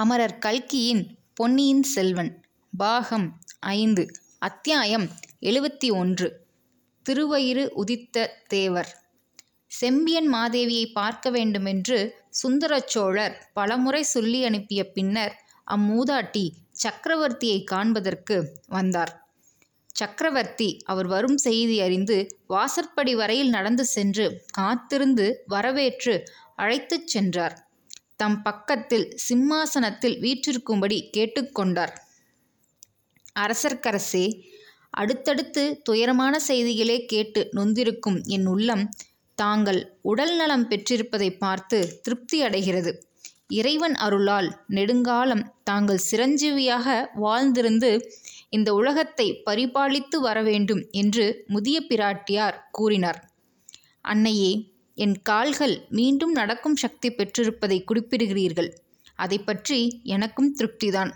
அமரர் கல்கியின் பொன்னியின் செல்வன். பாகம் ஐந்து. அத்தியாயம் எழுபத்தி ஒன்று திருவயிறு உதித்த தேவர். செம்பியன் மாதேவியை பார்க்க வேண்டுமென்று சுந்தரச்சோழர் பலமுறை சொல்லி அனுப்பிய பின்னர் அம்மூதாட்டி சக்கரவர்த்தியை காண்பதற்கு வந்தார். சக்கரவர்த்தி அவர் வரும் செய்தி அறிந்து வாசற்படி வரையில் நடந்து சென்று காத்திருந்து வரவேற்று அழைத்துச் சென்றார். தம் பக்கத்தில் சிம்மாசனத்தில் வீற்றிருக்கும்படி கேட்டுக்கொண்டார். அரசர்க்கரசே அடுத்தடுத்து துயரமான செய்திகளே கேட்டு நொந்திருக்கும் என் உள்ளம் தாங்கள் உடல் நலம் பெற்றிருப்பதை பார்த்து திருப்தி அடைகிறது. இறைவன் அருளால் நெடுங்காலம் தாங்கள் சிரஞ்சீவியாக வாழ்ந்திருந்து இந்த உலகத்தை பரிபாலித்து வர வேண்டும் என்று முதிய பிராட்டியார் கூறினார். அன்னையே என் கால்கள் மீண்டும் நடக்கும் சக்தி பெற்றிருப்பதை குறிப்பிடுகிறீர்கள். அதை பற்றி எனக்கும் திருப்திதான்.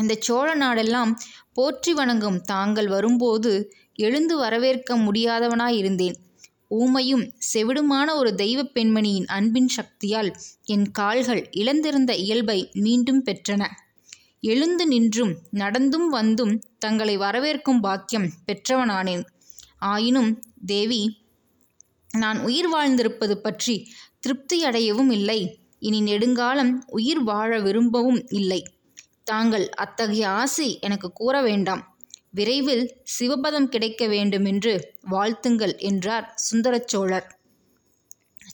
இந்த சோழ நாடெல்லாம் போற்றி வணங்கும் தாங்கள் வரும்போது எழுந்து வரவேற்க முடியாதவனாயிருந்தேன். ஊமையும் செவிடுமான ஒரு தெய்வ பெண்மணியின் அன்பின் சக்தியால் என் கால்கள் இழந்திருந்த இயல்பை மீண்டும் பெற்றன. எழுந்து நின்றும் நடந்தும் வந்தும் தங்களை வரவேற்கும் பாக்கியம் பெற்றவனானேன். ஆயினும் தேவி நான் உயிர் வாழ்ந்திருப்பது பற்றி திருப்தி அடையவும் இல்லை. இனி நெடுங்காலம் உயிர் வாழ விரும்பவும் இல்லை. தாங்கள் அத்தகைய ஆசை எனக்கு கூற வேண்டாம். விரைவில் சிவபதம் கிடைக்க வேண்டுமென்று வாழ்த்துங்கள் என்றார் சுந்தரச்சோழர்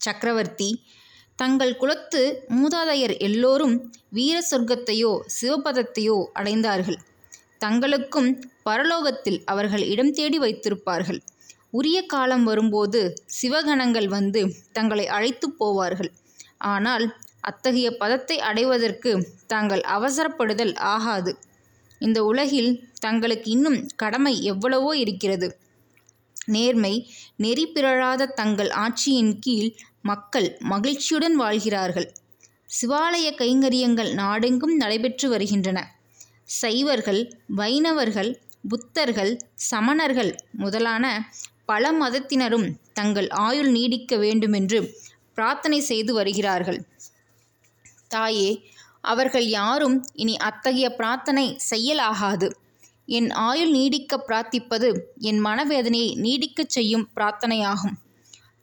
சக்கரவர்த்தி தங்கள் குலத்து மூதாதையர் எல்லோரும் வீர சொர்க்கத்தையோ சிவபதத்தையோ அடைந்தார்கள். தங்களுக்கும் பரலோகத்தில் அவர்கள் இடம் தேடி வைத்திருப்பார்கள். உரிய காலம் வரும்போது சிவகணங்கள் வந்து தங்களை அழைத்து போவார்கள். ஆனால் அத்தகைய பதத்தை அடைவதற்கு தாங்கள் அவசரப்படுதல் ஆகாது. இந்த உலகில் தங்களுக்கு இன்னும் கடமை எவ்வளவோ இருக்கிறது. நேர்மை நெறி பிறழாத தங்கள் ஆட்சியின் கீழ் மக்கள் மகிழ்ச்சியுடன் வாழ்கிறார்கள். சிவாலய கைங்கரியங்கள் நாடெங்கும் நடைபெற்று வருகின்றன. சைவர்கள் வைணவர்கள் புத்தர்கள் சமணர்கள் முதலான பல மதத்தினரும் தங்கள் ஆயுள் நீடிக்க வேண்டுமென்று பிரார்த்தனை செய்து வருகிறார்கள். தாயே அவர்கள் யாரும் இனி அத்தகைய பிரார்த்தனை செய்யலாகாது. என் ஆயுள் நீடிக்க பிரார்த்திப்பது என் மனவேதனையை நீடிக்கச் செய்யும் பிரார்த்தனையாகும்.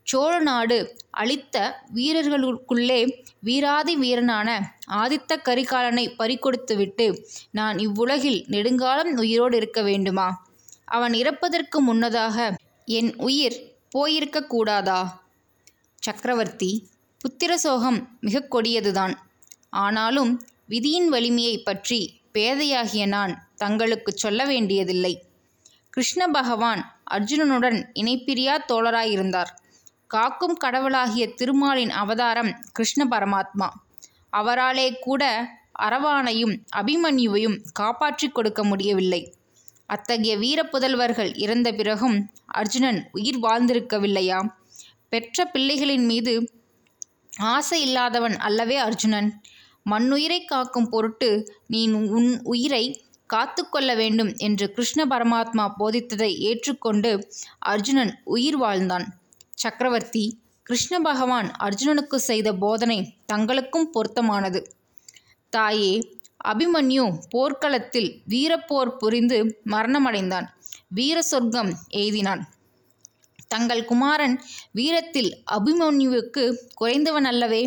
சோழ நாடு அளித்த வீரர்களுக்குள்ளே வீராதி வீரனான ஆதித்த கரிகாலனை பறிகொடுத்துவிட்டு நான் இவ்வுலகில் நெடுங்காலம் உயிரோடு இருக்க வேண்டுமா? அவன் இறப்பதற்கு முன்னதாக என் உயிர் போயிருக்கக்கூடாதா சக்கரவர்த்தி புத்திர சோகம் மிக கொடியதுதான். ஆனாலும் விதியின் வலிமையை பற்றி பேதையாகிய நான் தங்களுக்கு சொல்ல வேண்டியதில்லை. கிருஷ்ண பகவான் அர்ஜுனனுடன் இணைப்பிரியா தோழராயிருந்தார். காக்கும் கடவுளாகிய திருமாலின் அவதாரம் கிருஷ்ண பரமாத்மா. அவராலே கூட அரவானையும் அபிமன்யுவையும் காப்பாற்றிக் கொடுக்க முடியவில்லை. அத்தகைய வீரப்புதல்வர்கள் இறந்த பிறகும் அர்ஜுனன் உயிர் வாழ்ந்திருக்கவில்லையா? பெற்ற பிள்ளைகளின் மீது ஆசை இல்லாதவன் அல்லவே அர்ஜுனன். மண்ணுயிரை காக்கும் பொருட்டு நீ உன் உயிரை காத்து கொள்ள வேண்டும் என்று கிருஷ்ண பரமாத்மா போதித்ததை ஏற்றுக்கொண்டு அர்ஜுனன் உயிர் வாழ்ந்தான். சக்கரவர்த்தி கிருஷ்ண பகவான் அர்ஜுனனுக்கு செய்த போதனை தங்களுக்கும் பொருத்தமானது. தாயே அபிமன்யு போர்க்களத்தில் வீரப்போர் புரிந்து மரணமடைந்தான். வீர சொர்க்கம் எய்தினான். தங்கள் குமாரன் வீரத்தில் அபிமன்யுவுக்கு குறைந்தவன் அல்லவே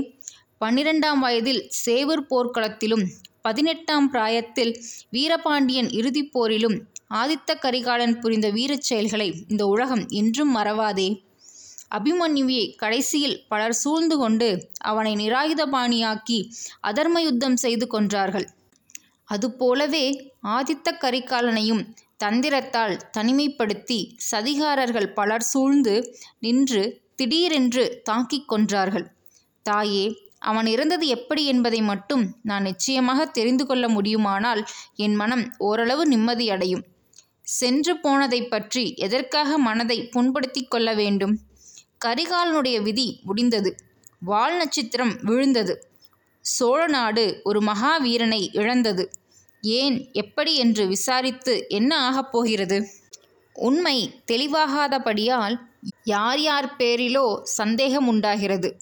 பன்னிரெண்டாம் வயதில் சேவூர் போர்க்களத்திலும் பதினெட்டாம் பிராயத்தில் வீரபாண்டியன் இறுதிப் போரிலும் ஆதித்த கரிகாலன் புரிந்த வீரச் செயல்களை இந்த உலகம் என்றும் மறவாதே. அபிமன்யுவை கடைசியில் பலர் சூழ்ந்து கொண்டு அவனை நிராயுதபாணியாக்கி அதர்ம யுத்தம் செய்து கொன்றார்கள். அதுபோலவே ஆதித்த கரிகாலனையும் தந்திரத்தால் தனிமைப்படுத்தி சதிகாரர்கள் பலர் சூழ்ந்து நின்று திடீரென்று தாக்கிக் கொன்றார்கள். தாயே அவன் இறந்தது எப்படி என்பதை மட்டும் நான் நிச்சயமாக தெரிந்து கொள்ள முடியுமானால் என் மனம் ஓரளவு நிம்மதியடையும் சென்று போனதை பற்றி எதற்காக மனதை புண்படுத்தி கொள்ள வேண்டும்? கரிகாலனுடைய விதி முடிந்தது. வால் நட்சத்திரம் விழுந்தது. சோழ நாடு ஒரு மகாவீரனை இழந்தது. ஏன் எப்படி என்று விசாரித்து என்ன ஆகப் போகிறது? உண்மை தெளிவாகாதபடியால் யார் யார் பேரிலோ சந்தேகம் உண்டாகிறது.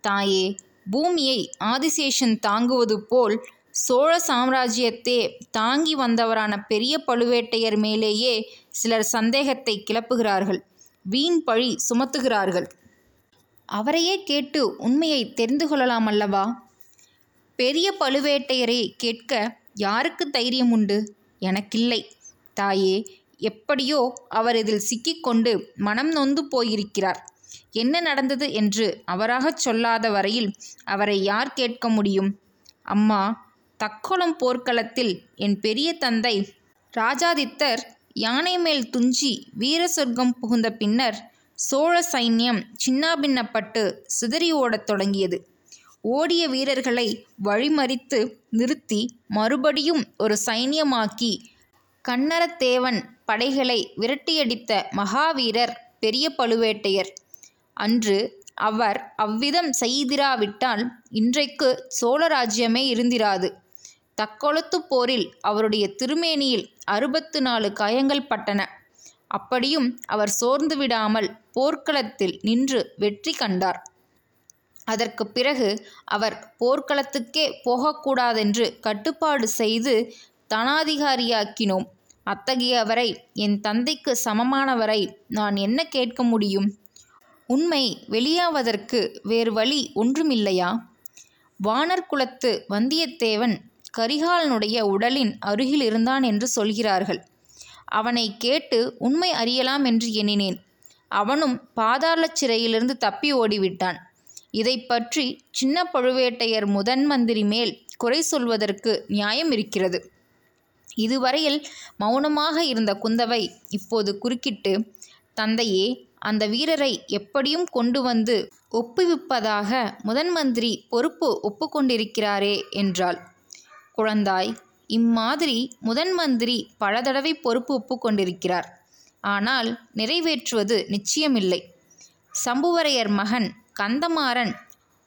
தாயே பூமியை ஆதிசேஷன் தாங்குவது போல் சோழ சாம்ராஜ்யத்தே தாங்கி வந்தவரான பெரிய பழுவேட்டையர் மேலேயே சிலர் சந்தேகத்தை கிளப்புகிறார்கள். வீண் பழி சுமத்துகிறார்கள். அவரையே கேட்டு உண்மையை தெரிந்து கொள்ளலாம் அல்லவா? பெரிய பழுவேட்டையரை கேட்க யாருக்கு தைரியம் உண்டு? எனக்கில்லை. தாயே எப்படியோ அவர் இதில் சிக்கிக்கொண்டு மனம் நொந்து போயிருக்கிறார். என்ன நடந்தது என்று அவராகச் சொல்லாத வரையில் அவரை யார் கேட்க முடியும்? அம்மா தக்கோலம் போர்க்களத்தில் என் பெரிய தந்தை ராஜாதித்தர் யானை மேல் துஞ்சி வீர சொர்க்கம் புகுந்த பின்னர் சோழ சைன்யம் சின்னாபின்னப்பட்டு சிதறி ஓடத் தொடங்கியது. ஓடிய வீரர்களை வழிமறித்து நிறுத்தி மறுபடியும் ஒரு சைன்யமாக்கி கன்னரத்தேவன் படைகளை விரட்டியடித்த மகாவீரர் பெரிய பழுவேட்டையர். அன்று அவர் அவ்விதம் செய்திராவிட்டால் இன்றைக்கு சோழராஜ்யமே இருந்திராது. தக்கொளத்து போரில் அவருடைய திருமேனியில் அறுபத்து நாலு காயங்கள் பட்டன. அப்படியும் அவர் சோர்ந்து விடாமல் போர்க்களத்தில் நின்று வெற்றி கண்டார். அதற்கு பிறகு அவர் போர்க்களத்துக்கே போகக்கூடாதென்று கட்டுப்பாடு செய்து தனாதிகாரியாக்கினோம். அத்தகையவரை என் தந்தைக்கு சமமானவரை நான் என்ன கேட்க முடியும்? உண்மை வெளியாவதற்கு வேறு வழி ஒன்றுமில்லையா? வானர் குலத்து வந்தியத்தேவன் கரிகாலனுடைய உடலின் அருகில் இருந்தான் என்று சொல்கிறார்கள். அவனை கேட்டு உண்மை அறியலாம் என்று எண்ணினேன். அவனும் பாதாளச் சிறையிலிருந்து தப்பி ஓடிவிட்டான். இதை பற்றி சின்ன பழுவேட்டையர் முதன் மந்திரி மேல் குறை சொல்வதற்கு நியாயம் இருக்கிறது. இதுவரையில் மௌனமாக இருந்த குந்தவை இப்போது குறுக்கிட்டு தந்தையே அந்த வீரரை எப்படியும் கொண்டு வந்து ஒப்புவிப்பதாக முதன் மந்திரி பொறுப்பு ஒப்புக்கொண்டிருக்கிறாரே என்றாள். குழந்தாய் இம்மாதிரி முதன் மந்திரி பல தடவை பொறுப்பு ஒப்புக்கொண்டிருக்கிறார் ஆனால் நிறைவேற்றுவது நிச்சயமில்லை. சம்புவரையர் மகன் கந்தமாறன்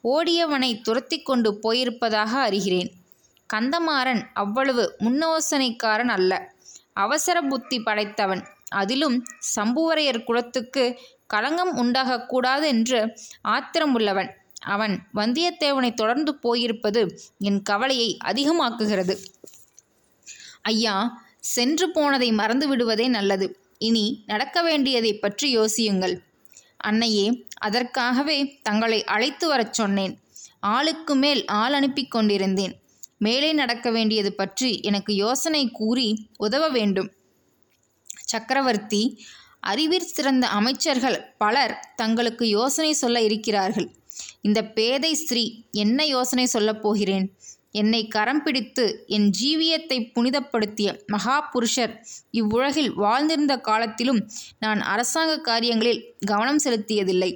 ஓடியவனை துரத்தி கொண்டு போயிருப்பதாக அறிகிறேன். கந்தமாறன் அவ்வளவு முன்னோசனைக்காரன் அல்ல. அவசர புத்தி படைத்தவன். அதிலும் சம்புவரையர் குலத்துக்கு களங்கம் உண்டாகக்கூடாது என்று ஆத்திரமுள்ளவன். அவன் வந்தியத்தேவனை தொடர்ந்து போயிருப்பது என் கவலையை அதிகமாக்குகிறது. ஐயா சென்று போனதை மறந்து விடுவதே நல்லது. இனி நடக்க வேண்டியதை பற்றி யோசியுங்கள். அன்னையே அதற்காகவே தங்களை அழைத்து வரச் சொன்னேன். ஆளுக்கு மேல் ஆள் அனுப்பி கொண்டிருந்தேன். மேலே நடக்க வேண்டியது பற்றி எனக்கு யோசனை கூறி உதவ வேண்டும். சக்கரவர்த்தி அறிவிற் சிறந்த அமைச்சர்கள் பலர் தங்களுக்கு யோசனை சொல்ல இருக்கிறார்கள். இந்த பேதை ஸ்திரீ என்ன யோசனை சொல்லப் போகிறேன்? என்னை கரம் பிடித்து என் ஜீவியத்தை புனிதப்படுத்திய மகா புருஷர் இவ்வுலகில் வாழ்ந்திருந்த காலத்திலும் நான் அரசாங்க காரியங்களில் கவனம் செலுத்தியதில்லை.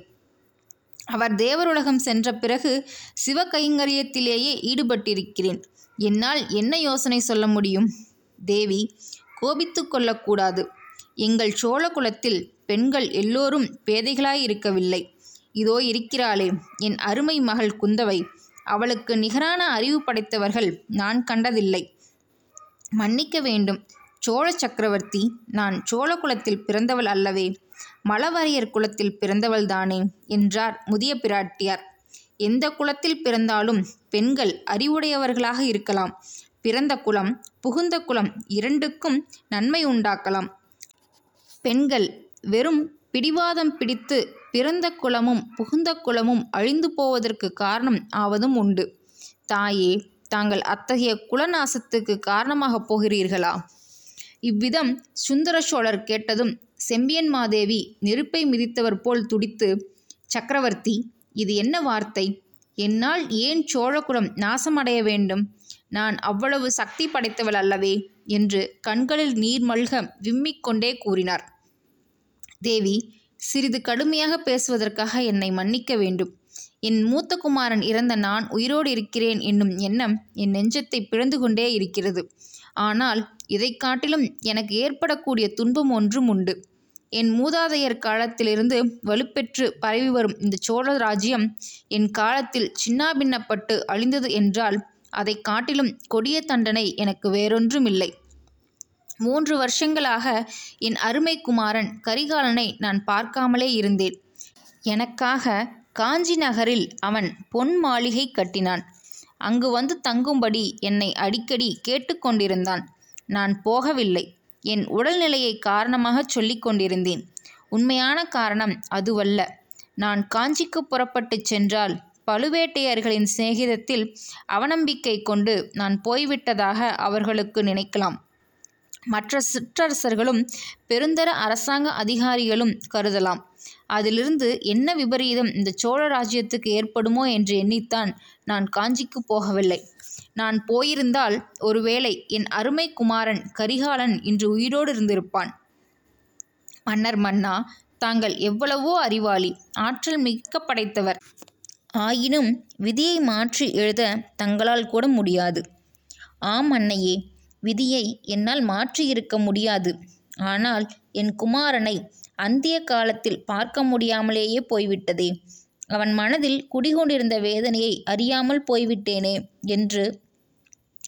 அவர் தேவருலகம் சென்ற பிறகு சிவ கைங்கரியத்திலேயே ஈடுபட்டிருக்கிறேன். என்னால் என்ன யோசனை சொல்ல முடியும்? தேவி கோபித்து கொள்ளக்கூடாது. எங்கள் சோழ குலத்தில் பெண்கள் எல்லோரும் பேதைகளாய் இருக்கவில்லை இதோ இருக்கிறாளே என் அருமை மகள் குந்தவை அவளுக்கு நிகரான அறிவு படைத்தவர்கள் நான் கண்டதில்லை. மன்னிக்க வேண்டும். சோழ சக்கரவர்த்தி நான் சோழ குலத்தில் பிறந்தவள் அல்லவே மலவரையர் குலத்தில் பிறந்தவள்தானே என்றார் முதிய பிராட்டியார். எந்த குலத்தில் பிறந்தாலும் பெண்கள் அறிவுடையவர்களாக இருக்கலாம். பிறந்த குலம் புகுந்த குலம் இரண்டுக்கும் நன்மை உண்டாக்கலாம். பெண்கள் வெறும் பிடிவாதம் பிடித்து பிறந்த குலமும் புகுந்த குலமும் அழிந்து போவதற்கு காரணம் ஆவதும் உண்டு. தாயே தாங்கள் அத்தகைய குலநாசத்துக்கு காரணமாகப் போகிறீர்களா? இவ்விதம் சுந்தர சோழர் கேட்டதும் செம்பியன் மாதேவி நெருப்பை மிதித்தவர் போல் துடித்து சக்கரவர்த்தி இது என்ன வார்த்தை? என்னால் ஏன் சோழகுலம் நாசமடைய வேண்டும்? நான் அவ்வளவு சக்தி படைத்தவள் அல்லவே என்று கண்களில் நீர் மல்க விம்மிக் கொண்டே கூறினார். தேவி சிறிது கடுமையாக பேசுவதற்காக என்னை மன்னிக்க வேண்டும். என் மூத்த குமாரன் இறந்த நான் உயிரோடு இருக்கிறேன் என்னும் எண்ணம் என் நெஞ்சத்தை பிளந்து கொண்டே இருக்கிறது. ஆனால் இதை காட்டிலும் எனக்கு ஏற்படக்கூடிய துன்பம் ஒன்றும் உண்டு. என் மூதாதையர் காலத்திலிருந்து வலுப்பெற்று பரவி வரும் இந்த சோழ ராஜ்யம் என் காலத்தில் சின்னாபின்னப்பட்டு அழிந்தது என்றால் அதை காட்டிலும் கொடிய தண்டனை எனக்கு வேறொன்றும் இல்லை மூன்று வருஷங்களாக என் அருமை குமாரன் கரிகாலனை நான் பார்க்காமலே இருந்தேன். எனக்காக காஞ்சி நகரில் அவன் பொன் மாளிகை கட்டினான். அங்கு வந்து தங்கும்படி என்னை அடிக்கடி கேட்டுக்கொண்டிருந்தான் நான் போகவில்லை. என் உடல்நிலையை காரணமாக சொல்லிக் கொண்டிருந்தேன். உண்மையான காரணம் அதுவல்ல. நான் காஞ்சிக்கு புறப்பட்டுச் சென்றால் பழுவேட்டையர்களின் சிநேகிதத்தில் அவநம்பிக்கை கொண்டு நான் போய்விட்டதாக அவர்களுக்கு நினைக்கலாம். மற்ற சிற்றரசர்களும் பெருந்தர அரசாங்க அதிகாரிகளும் கருதலாம். அதிலிருந்து என்ன விபரீதம் இந்த சோழ ராஜ்யத்துக்கு ஏற்படுமோ என்று எண்ணித்தான் நான் காஞ்சிக்கு போகவில்லை. நான் போயிருந்தால் ஒருவேளை என் அருமை குமாரன் கரிகாலன் இன்று உயிரோடு இருந்திருப்பான். மன்னர் மன்னா தாங்கள் எவ்வளவோ அறிவாளி ஆற்றல் மிக்க படைத்தவர். ஆயினும் விதியை மாற்றி எழுத தங்களால் கூட முடியாது. ஆம் அன்னையே விதியை என்னால் மாற்றியிருக்க முடியாது. ஆனால் என் குமாரனை அந்திய காலத்தில் பார்க்க முடியாமலேயே போய்விட்டதே. அவன் மனதில் குடிகொண்டிருந்த வேதனையை அறியாமல் போய்விட்டேனே என்று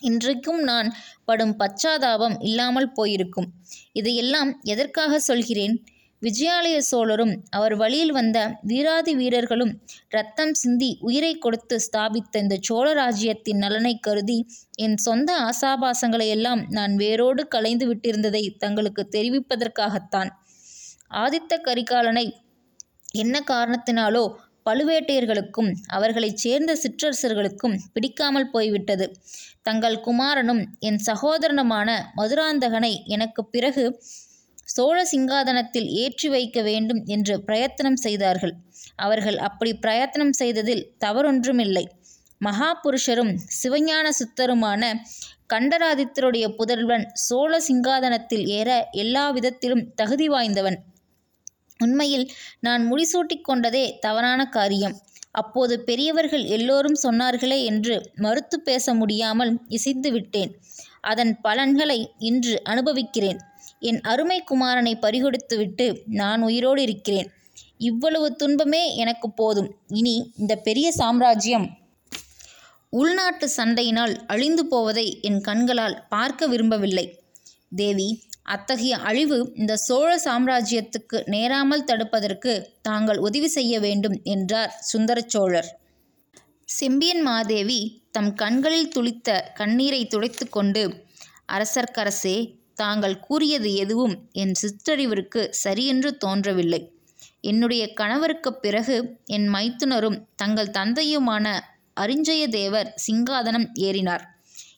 இன்றைக்கும் நான் படும் பச்சாதாபம் இல்லாமல் போயிருக்கும். இதையெல்லாம் எதற்காக சொல்கிறேன்? விஜயாலய சோழரும் அவர் வழியில் வந்த வீராதி வீரர்களும் ரத்தம் சிந்தி உயிரை கொடுத்து ஸ்தாபித்த இந்த சோழ ராஜ்யத்தின் நலனை கருதி என் சொந்த ஆசாபாசங்களை எல்லாம் நான் வேரோடு களைந்து விட்டிருந்ததை தங்களுக்கு தெரிவிப்பதற்காகத்தான். ஆதித்த கரிகாலனை என்ன காரணத்தினாலோ பழுவேட்டையர்களுக்கும் அவர்களைச் சேர்ந்த சிற்றரசர்களுக்கும் பிடிக்காமல் போய்விட்டது. தங்கள் குமாரனும் என் சகோதரனுமான மதுராந்தகனை எனக்கு பிறகு சோழ சிங்காதனத்தில் ஏற்றி வைக்க வேண்டும் என்று பிரயத்தனம் செய்தார்கள். அவர்கள் அப்படி பிரயத்தனம் செய்ததில் தவறொன்றுமில்லை. மகாபுருஷரும் சிவஞான சித்தருமான கண்டராதித்தருடைய புதல்வன் சோழ சிங்காதனத்தில் ஏற எல்லா விதத்திலும் தகுதி வாய்ந்தவன். உண்மையில் நான் முடிசூட்டிக் கொண்டதே தவறான காரியம். அப்போது பெரியவர்கள் எல்லோரும் சொன்னார்களே என்று மறுத்து பேச முடியாமல் இசைந்து விட்டேன். அதன் பலன்களை இன்று அனுபவிக்கிறேன். என் அருமை குமாரனை பறிகொடுத்துவிட்டு நான் உயிரோடு இருக்கிறேன். இவ்வளவு துன்பமே எனக்கு போதும். இனி இந்த பெரிய சாம்ராஜ்யம் உள்நாட்டு சண்டையினால் அழிந்து போவதை என் கண்களால் பார்க்க விரும்பவில்லை. தேவி அத்தகைய அழிவு இந்த சோழ சாம்ராஜ்யத்துக்கு நேராமல் தடுப்பதற்கு தாங்கள் உதவி செய்ய வேண்டும் என்றார் சுந்தர சோழர். செம்பியன் மாதேவி தம் கண்களில் துளித்த கண்ணீரை துடைத்து கொண்டு அரசர்க்கரசே தாங்கள் கூறியது எதுவும் என் சிற்றறிவிற்கு சரியென்று தோன்றவில்லை. என்னுடைய கணவருக்குப் பிறகு என் மைத்துனரும் தங்கள் தந்தையுமான அரிஞ்சய தேவர் சிங்காதனம் ஏறினார்.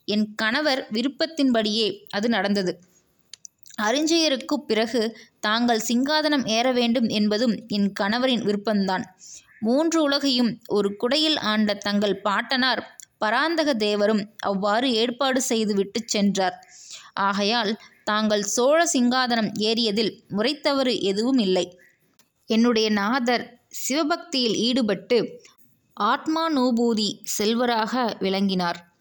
என் கணவர் விருப்பத்தின்படியே அது நடந்தது. அரிஞ்சயருக்கு பிறகு தாங்கள் சிங்காதனம் ஏற வேண்டும் என்பதும் என் கணவரின் விருப்பம்தான். மூன்று உலகையும் ஒரு குடையில் ஆண்ட தங்கள் பாட்டனார் பராந்தக தேவரும் அவ்வாறு ஏற்பாடு செய்து விட்டு சென்றார். ஆகையால் தாங்கள் சோழ சிங்காதனம் ஏறியதில் முறைத்தவறு எதுவும் இல்லை. என்னுடைய நாதர் சிவபக்தியில் ஈடுபட்டு ஆத்மானூபூதி செல்வராக விளங்கினார்.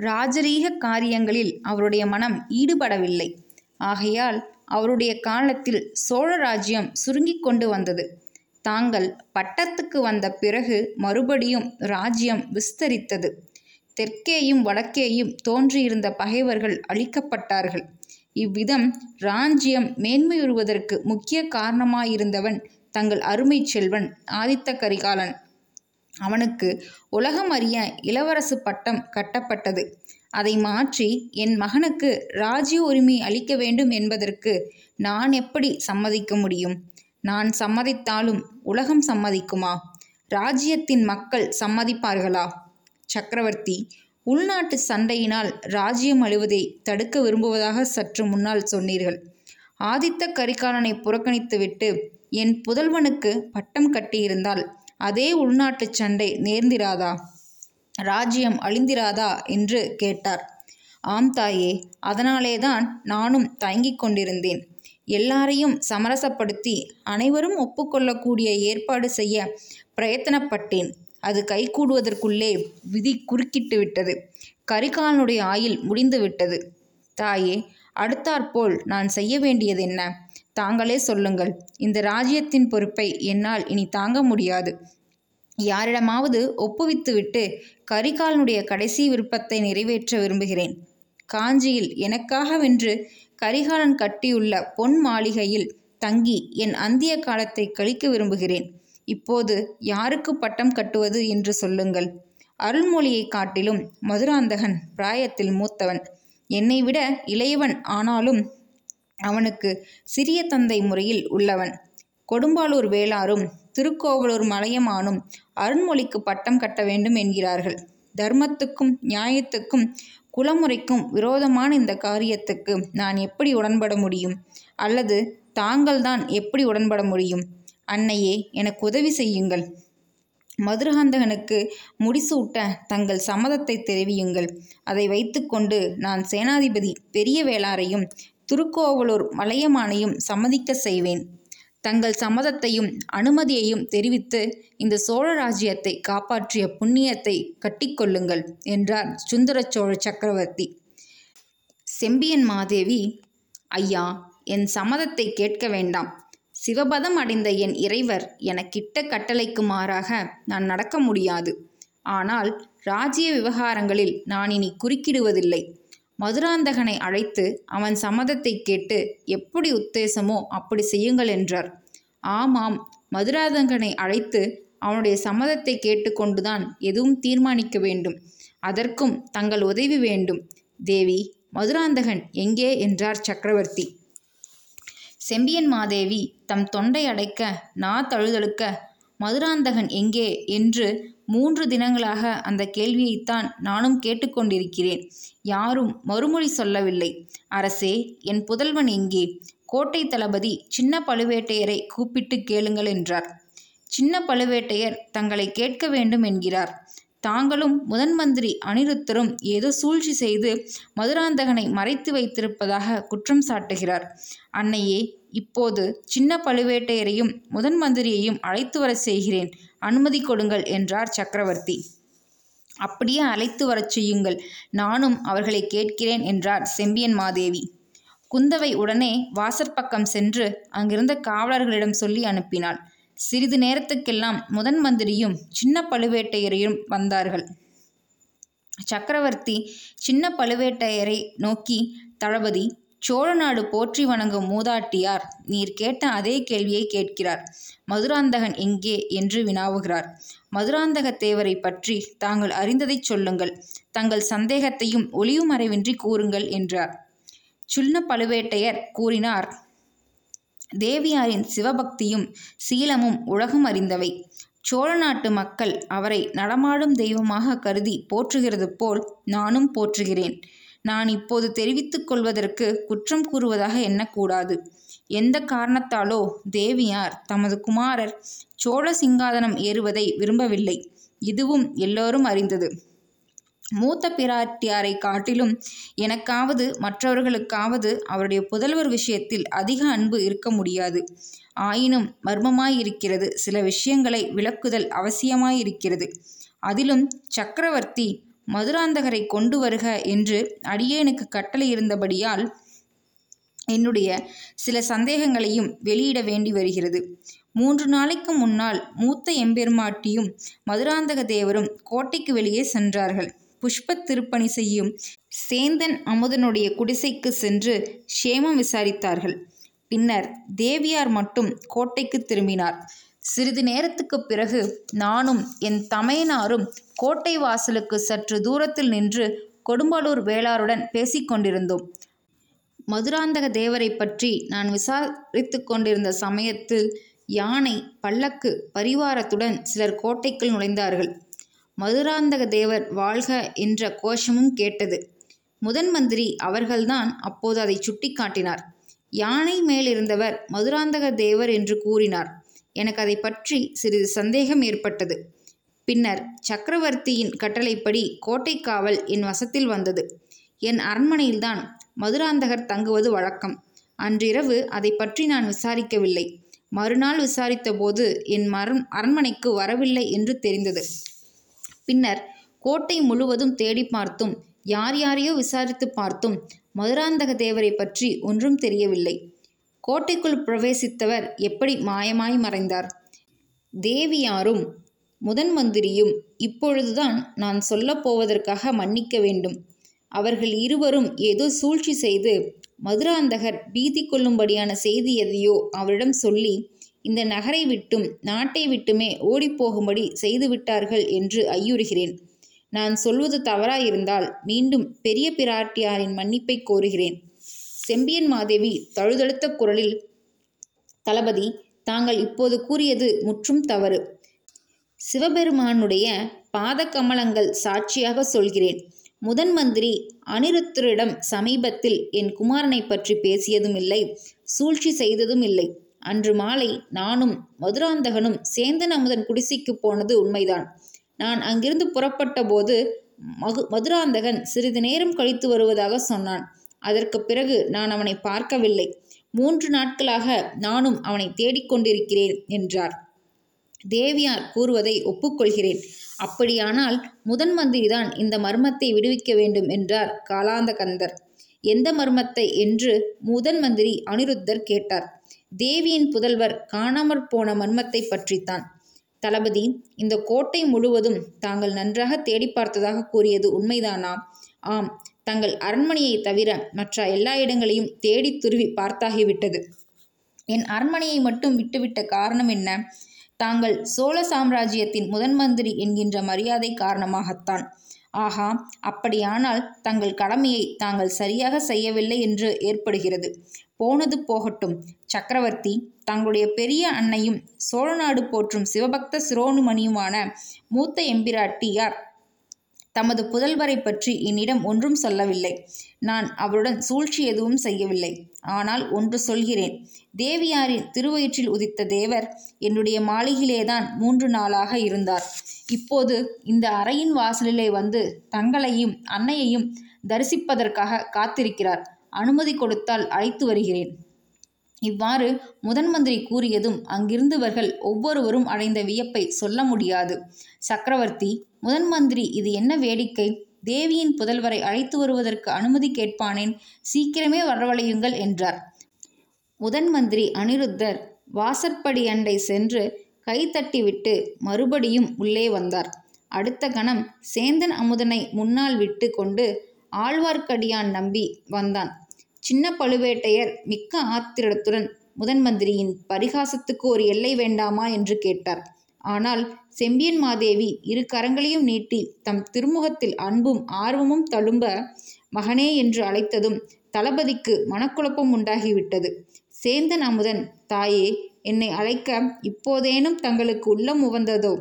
ராஜரீக காரியங்களில் அவருடைய மனம் ஈடுபடவில்லை. ஆகையால் அவருடைய காலத்தில் சோழ ராஜ்யம் சுருங்கிக் கொண்டு வந்தது. தாங்கள் பட்டத்துக்கு வந்த பிறகு மறுபடியும் ராஜ்யம் விஸ்தரித்தது. தெற்கேயும் வடக்கேயும் தோன்றியிருந்த பகைவர்கள் அழிக்கப்பட்டார்கள். இவ்விதம் ராஞ்சியம் மேன்மையுறுவதற்கு முக்கிய காரணமாயிருந்தவன் தங்கள் அருமை செல்வன் ஆதித்த கரிகாலன். அவனுக்கு உலகம் அறிய இளவரசு பட்டம் கட்டப்பட்டது. அதை மாற்றி என் மகனுக்கு ராஜ்ய உரிமை அளிக்க வேண்டும் என்பதற்கு நான் எப்படி சம்மதிக்க முடியும்? நான் சம்மதித்தாலும் உலகம் சம்மதிக்குமா? ராஜ்யத்தின் மக்கள் சம்மதிப்பார்களா? சக்கரவர்த்தி உள்நாட்டு சண்டையினால் ராஜ்யம் அழுவதை தடுக்க விரும்புவதாக சற்று முன்னால் சொன்னீர்கள். ஆதித்த கரிகாலனை புறக்கணித்துவிட்டு என் புதல்வனுக்கு பட்டம் கட்டியிருந்தால் அதே உள்நாட்டுச் சண்டை நேர்ந்திராதா? ராஜ்யம் அழிந்திராதா? என்று கேட்டார். ஆம் தாயே அதனாலே தான் நானும் தயங்கிக் கொண்டிருந்தேன். எல்லாரையும் சமரசப்படுத்தி அனைவரும் ஒப்புக்கொள்ளக்கூடிய ஏற்பாடு செய்ய பிரயத்தனப்பட்டேன். அது கைகூடுவதற்குள்ளே விதி குறுக்கிட்டு விட்டது. கரிகாலனுடைய ஆயில் முடிந்து விட்டது. தாயே அடுத்தாற்போல் நான் செய்ய வேண்டியது என்ன? தாங்களே சொல்லுங்கள். இந்த ராஜ்யத்தின் பொறுப்பை என்னால் இனி தாங்க முடியாது. யாரிடமாவது ஒப்புவித்துவிட்டு கரிகாலனுடைய கடைசி விருப்பத்தை நிறைவேற்ற விரும்புகிறேன். காஞ்சியில் எனக்காகவென்று கரிகாலன் கட்டியுள்ள பொன் மாளிகையில் தங்கி என் அந்திய காலத்தை கழிக்க விரும்புகிறேன். இப்போது யாருக்கு பட்டம் கட்டுவது என்று சொல்லுங்கள். அருள்மொழியைக் காட்டிலும் மதுராந்தகன் பிராயத்தில் மூத்தவன். என்னை விட இளையவன் ஆனாலும் அவனுக்கு சிறிய தந்தை முறையில் உள்ளவன். கொடும்பாலூர் வேளாரும் திருக்கோவலூர் மலையமானும் அருண்மொழிக்கு பட்டம் கட்ட வேண்டும் என்கிறார்கள். தர்மத்துக்கும் நியாயத்துக்கும் குலமுறைக்கும் விரோதமான இந்த காரியத்துக்கு நான் எப்படி உடன்பட முடியும்? அல்லது தாங்கள்தான் எப்படி உடன்பட முடியும்? அன்னையே எனக்கு உதவி செய்யுங்கள். மதுராந்தகனுக்கு முடிசூட்ட தங்கள் சம்மதத்தை தெரிவியுங்கள். அதை வைத்துக்கொண்டு நான் சேனாதிபதி பெரிய வேளாரையும் திருக்கோவலூர் மலையமானையும் சம்மதிக்க செய்வேன். தங்கள் சம்மதத்தையும் அனுமதியையும் தெரிவித்து இந்த சோழ ராஜ்யத்தை காப்பாற்றிய புண்ணியத்தை கட்டிக்கொள்ளுங்கள் என்றார் சுந்தர சோழ சக்கரவர்த்தி. செம்பியன் மாதேவி ஐயா என் சம்மதத்தை கேட்க வேண்டாம். சிவபதம் அடைந்த என் இறைவர் எனக்கிட்ட கட்டளைக்கு மாறாக நான் நடக்க முடியாது. ஆனால் ராஜ்ய விவகாரங்களில் நான் இனி குறுக்கிடுவதில்லை. மதுராந்தகனை அழைத்து அவன் சம்மதத்தை கேட்டு எப்படி உத்தேசமோ அப்படி செய்யுங்கள் என்றார். ஆமாம் மதுராந்தகனை அழைத்து அவனுடைய சம்மதத்தை கேட்டுக்கொண்டுதான் எதுவும் தீர்மானிக்க வேண்டும். அதற்கும் தங்கள் உதவி வேண்டும். தேவி மதுராந்தகன் எங்கே? என்றார் சக்கரவர்த்தி. செம்பியன் மாதேவி தம் தொண்டை அடைக்க நா தழுதழுக்க மதுராந்தகன் எங்கே? என்று மூன்று தினங்களாக அந்த கேள்வியைத்தான் நானும் கேட்டுக்கொண்டிருக்கிறேன். யாரும் மறுமொழி சொல்லவில்லை. அரசே என் புதல்வன் எங்கே? கோட்டை தளபதி சின்ன பழுவேட்டையரை கூப்பிட்டு கேளுங்கள் என்றார். சின்ன பழுவேட்டையர் தங்களை கேட்க வேண்டும் என்கிறார். தாங்களும் முதன் மந்திரி அனிருத்தரும் ஏதோ சூழ்ச்சி செய்து மதுராந்தகனை மறைத்து வைத்திருப்பதாக குற்றம் சாட்டுகிறார். அன்னையே இப்போது சின்ன பழுவேட்டையரையும் முதன் மந்திரியையும் அழைத்து வர செய்கிறேன். அனுமதி கொடுங்கள் என்றார் சக்கரவர்த்தி. அப்படியே அழைத்து வரச் செய்யுங்கள். நானும் அவர்களை கேட்கிறேன் என்றார் செம்பியன் மாதேவி. குந்தவை உடனே வாசற்பக்கம் சென்று அங்கிருந்த காவலர்களிடம் சொல்லி அனுப்பினாள். சிறிது நேரத்துக்கெல்லாம் முதன் மந்திரியும் சின்ன பழுவேட்டையரையும் வந்தார்கள். சக்கரவர்த்தி சின்ன பழுவேட்டையரை நோக்கி தளபதி சோழ நாடு போற்றி வணங்கும் மூதாட்டியார் நீர் கேட்ட அதே கேள்வியை கேட்கிறார். மதுராந்தகன் எங்கே என்று வினாவுகிறார். மதுராந்தக தேவரை பற்றி தாங்கள் அறிந்ததைச் சொல்லுங்கள். தங்கள் சந்தேகத்தையும் ஒளிவு மறைவின்றி கூறுங்கள் என்றார். சுல்ன பழுவேட்டையர் கூறினார் தேவியாரின் சிவபக்தியும் சீலமும் உலகம் அறிந்தவை. சோழ நாட்டு மக்கள் அவரை நடமாடும் தெய்வமாக கருதி போற்றுகிறது போல் நானும் போற்றுகிறேன். நான் இப்போது தெரிவித்துக் கொள்வதற்கு குற்றம் கூறுவதாக எண்ணக்கூடாது. எந்த காரணத்தாலோ தேவியார் தமது குமாரர் சோழ சிங்காதனம் ஏறுவதை விரும்பவில்லை. இதுவும் எல்லோரும் அறிந்தது. மூத்த பிராட்டியாரை காட்டிலும் எனக்காவது மற்றவர்களுக்காவது அவருடைய புதல்வர் விஷயத்தில் அதிக அன்பு இருக்க முடியாது. ஆயினும் மர்மமாயிருக்கிறது சில விஷயங்களை விளக்குதல் அவசியமாயிருக்கிறது. அதிலும் சக்கரவர்த்தி மதுராந்தகரை கொண்டு வருக என்று அடியேனுக்கு கட்டளை இருந்தபடியால் என்னுடைய சில சந்தேகங்களையும் வெளியிட வேண்டி வருகிறது. மூன்று நாளைக்கு முன்னால் மூத்த எம்பெருமாட்டியும் மதுராந்தக தேவரும் கோட்டைக்கு வெளியே சென்றார்கள். புஷ்ப திருப்பணி செய்யும் சேந்தன் அமுதனுடைய குடிசைக்கு சென்று க்ஷேமம் விசாரித்தார்கள். பின்னர் தேவியார் மட்டும் கோட்டைக்கு திரும்பினார். சிறிது நேரத்துக்கு பிறகு நானும் என் தமையனாரும் கோட்டை வாசலுக்கு சற்று தூரத்தில் நின்று கொடும்பாலூர் வேளாருடன் பேசிக்கொண்டிருந்தோம் மதுராந்தக தேவரை பற்றி நான் விசாரித்து கொண்டிருந்த சமயத்தில் யானை பல்லக்கு பரிவாரத்துடன் சிலர் கோட்டைக்குள் நுழைந்தார்கள். மதுராந்தக தேவர் வாழ்க என்ற கோஷமும் கேட்டது. முதன் மந்திரி அவர்கள்தான் அப்போது அதை சுட்டிக்காட்டினார். யானை மேலிருந்தவர் மதுராந்தக தேவர் என்று கூறினார். எனக்கு அதை பற்றி சிறிது சந்தேகம் ஏற்பட்டது. பின்னர் சக்கரவர்த்தியின் கட்டளைப்படி கோட்டை காவல் என் வசத்தில் வந்தது. என் அரண்மனையில்தான் மதுராந்தகர் தங்குவது வழக்கம். அன்றிரவு அதை பற்றி நான் விசாரிக்கவில்லை. மறுநாள் விசாரித்தபோது என் மரம் அரண்மனைக்கு வரவில்லை என்று தெரிந்தது. பின்னர் கோட்டை முழுவதும் தேடி பார்த்தும் யார் யாரையோ விசாரித்து பார்த்தும் மதுராந்தக தேவரை பற்றி ஒன்றும் தெரியவில்லை. கோட்டைக்குள் பிரவேசித்தவர் எப்படி மாயமாய் மறைந்தார்? தேவியாரும் முதன் மந்திரியும் இப்பொழுதுதான் நான் சொல்லப்போவதற்காக மன்னிக்க வேண்டும். அவர்கள் இருவரும் ஏதோ சூழ்ச்சி செய்து மதுராந்தகர் பீதி கொள்ளும்படியான செய்தி எதையோ அவரிடம் சொல்லி இந்த நகரை விட்டும் நாட்டை விட்டுமே ஓடிப்போகும்படி செய்துவிட்டார்கள் என்று ஐயுறுகிறேன். நான் சொல்வது தவறாயிருந்தால் மீண்டும் பெரிய பிராட்டியாரின் மன்னிப்பை கோருகிறேன். செம்பியன் மாதேவி தழுதழுத்த குரலில் தளபதி தாங்கள் இப்போது கூறியது முற்றும் தவறு. சிவபெருமானுடைய பாத கமலங்கள் சாட்சியாக சொல்கிறேன். முதன் மந்திரி அனிருத்தரிடம் சமீபத்தில் என் குமாரனை பற்றி பேசியதும் இல்லை சூழ்ச்சி செய்ததும் இல்லை. அன்று மாலை நானும் மதுராந்தகனும் சேந்தன் அமுதன் குடிசைக்கு போனது உண்மைதான். நான் அங்கிருந்து புறப்பட்ட போது மகு மதுராந்தகன் சிறிது நேரம் கழித்து வருவதாக சொன்னான். அதற்கு பிறகு நான் அவனை பார்க்கவில்லை. மூன்று நாட்களாக நானும் அவனை தேடிக்கொண்டிருக்கிறேன் என்றார். தேவியார் கூறுவதை ஒப்புக்கொள்கிறேன். அப்படியானால் முதன் மந்திரிதான் இந்த மர்மத்தை விடுவிக்க வேண்டும் என்றார் காலாந்தகந்தர் எந்த மர்மத்தை என்று முதன் மந்திரி அனிருத்தர் கேட்டார். தேவியின் புதல்வர் காணாமற் போன மர்மத்தை பற்றித்தான். தளபதி இந்த கோட்டை முழுவதும் தாங்கள் நன்றாக தேடி பார்த்ததாக கூறியது உண்மைதானா? ஆம் தங்கள் அரண்மனையை தவிர மற்ற எல்லா இடங்களையும் தேடி துருவி பார்த்தாகிவிட்டது. என் அரண்மனையை மட்டும் விட்டுவிட்ட காரணம் என்ன? தாங்கள் சோழ சாம்ராஜ்யத்தின் முதன் மந்திரி என்கின்ற மரியாதை காரணமாகத்தான். ஆஹா அப்படியானால் தங்கள் கடமையை தாங்கள் சரியாக செய்யவில்லை என்று ஏற்படுகிறது. போனது போகட்டும். சக்கரவர்த்தி தங்களுடைய பெரிய அன்னையும் சோழநாடு போற்றும் சிவபக்த சிரோணுமணியுமான மூத்த எம்பிராட்டியார் தமது புதல்வரை பற்றி என்னிடம் ஒன்றும் சொல்லவில்லை. நான் அவருடன் சூழ்ச்சி எதுவும் செய்யவில்லை. ஆனால் ஒன்று சொல்கிறேன். தேவியாரின் திருவயிற்றில் உதித்த தேவர் என்னுடைய மாளிகையிலேதான் மூன்று நாளாக இருந்தார். இப்போது இந்த அறையின் வாசலிலே வந்து தங்களையும் அன்னையையும் தரிசிப்பதற்காக காத்திருக்கிறார். அனுமதி கொடுத்தால் அழைத்து வருகிறேன். இவ்வாறு முதன் மந்திரி கூறியதும் அங்கிருந்தவர்கள் ஒவ்வொருவரும் அடைந்த வியப்பை சொல்ல முடியாது. சக்கரவர்த்தி முதன் மந்திரி இது என்ன வேடிக்கை? தேவியின் புதல்வரை அழைத்து வருவதற்கு அனுமதி கேட்பானேன்? சீக்கிரமே வரவழையுங்கள் என்றார். முதன் மந்திரி அனிருத்தர் வாசற்படி அண்டை சென்று கை தட்டிவிட்டு மறுபடியும் உள்ளே வந்தார். அடுத்த கணம் சேந்தன் அமுதனை முன்னால் விட்டு கொண்டு ஆழ்வார்க்கடியான் நம்பி வந்தான். சின்ன பழுவேட்டையர் மிக்க ஆத்திரத்துடன் முதன் மந்திரியின் பரிகாசத்துக்கு ஒரு எல்லை வேண்டாமா என்று கேட்டார். ஆனால் செம்பியன் மாதேவி இரு கரங்களையும் நீட்டி தம் திருமுகத்தில் அன்பும் ஆர்வமும் தழும்ப மகனே என்று அழைத்ததும் தளபதிக்கு மனக்குழப்பம் உண்டாகிவிட்டது. சேந்தன் அமுதன் தாயே என்னை அழைக்க இப்போதேனும் தங்களுக்கு உள்ளம் உவந்ததோ?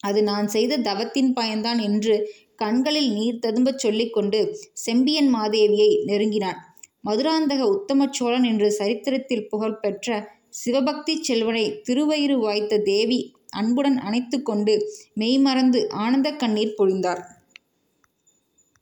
அது நான் செய்த தவத்தின் பயன்தான் என்று கண்களில் நீர் ததும்பச் சொல்லிக்கொண்டு செம்பியன் மாதேவியை நெருங்கினான். மதுராந்தக உத்தம சோழன் என்று சரித்திரத்தில் புகழ்பெற்ற சிவபக்தி செல்வனை திருவயிறு வாய்த்த தேவி அன்புடன் அணைத்து கொண்டு மெய்மறந்து ஆனந்த கண்ணீர் பொழிந்தார்.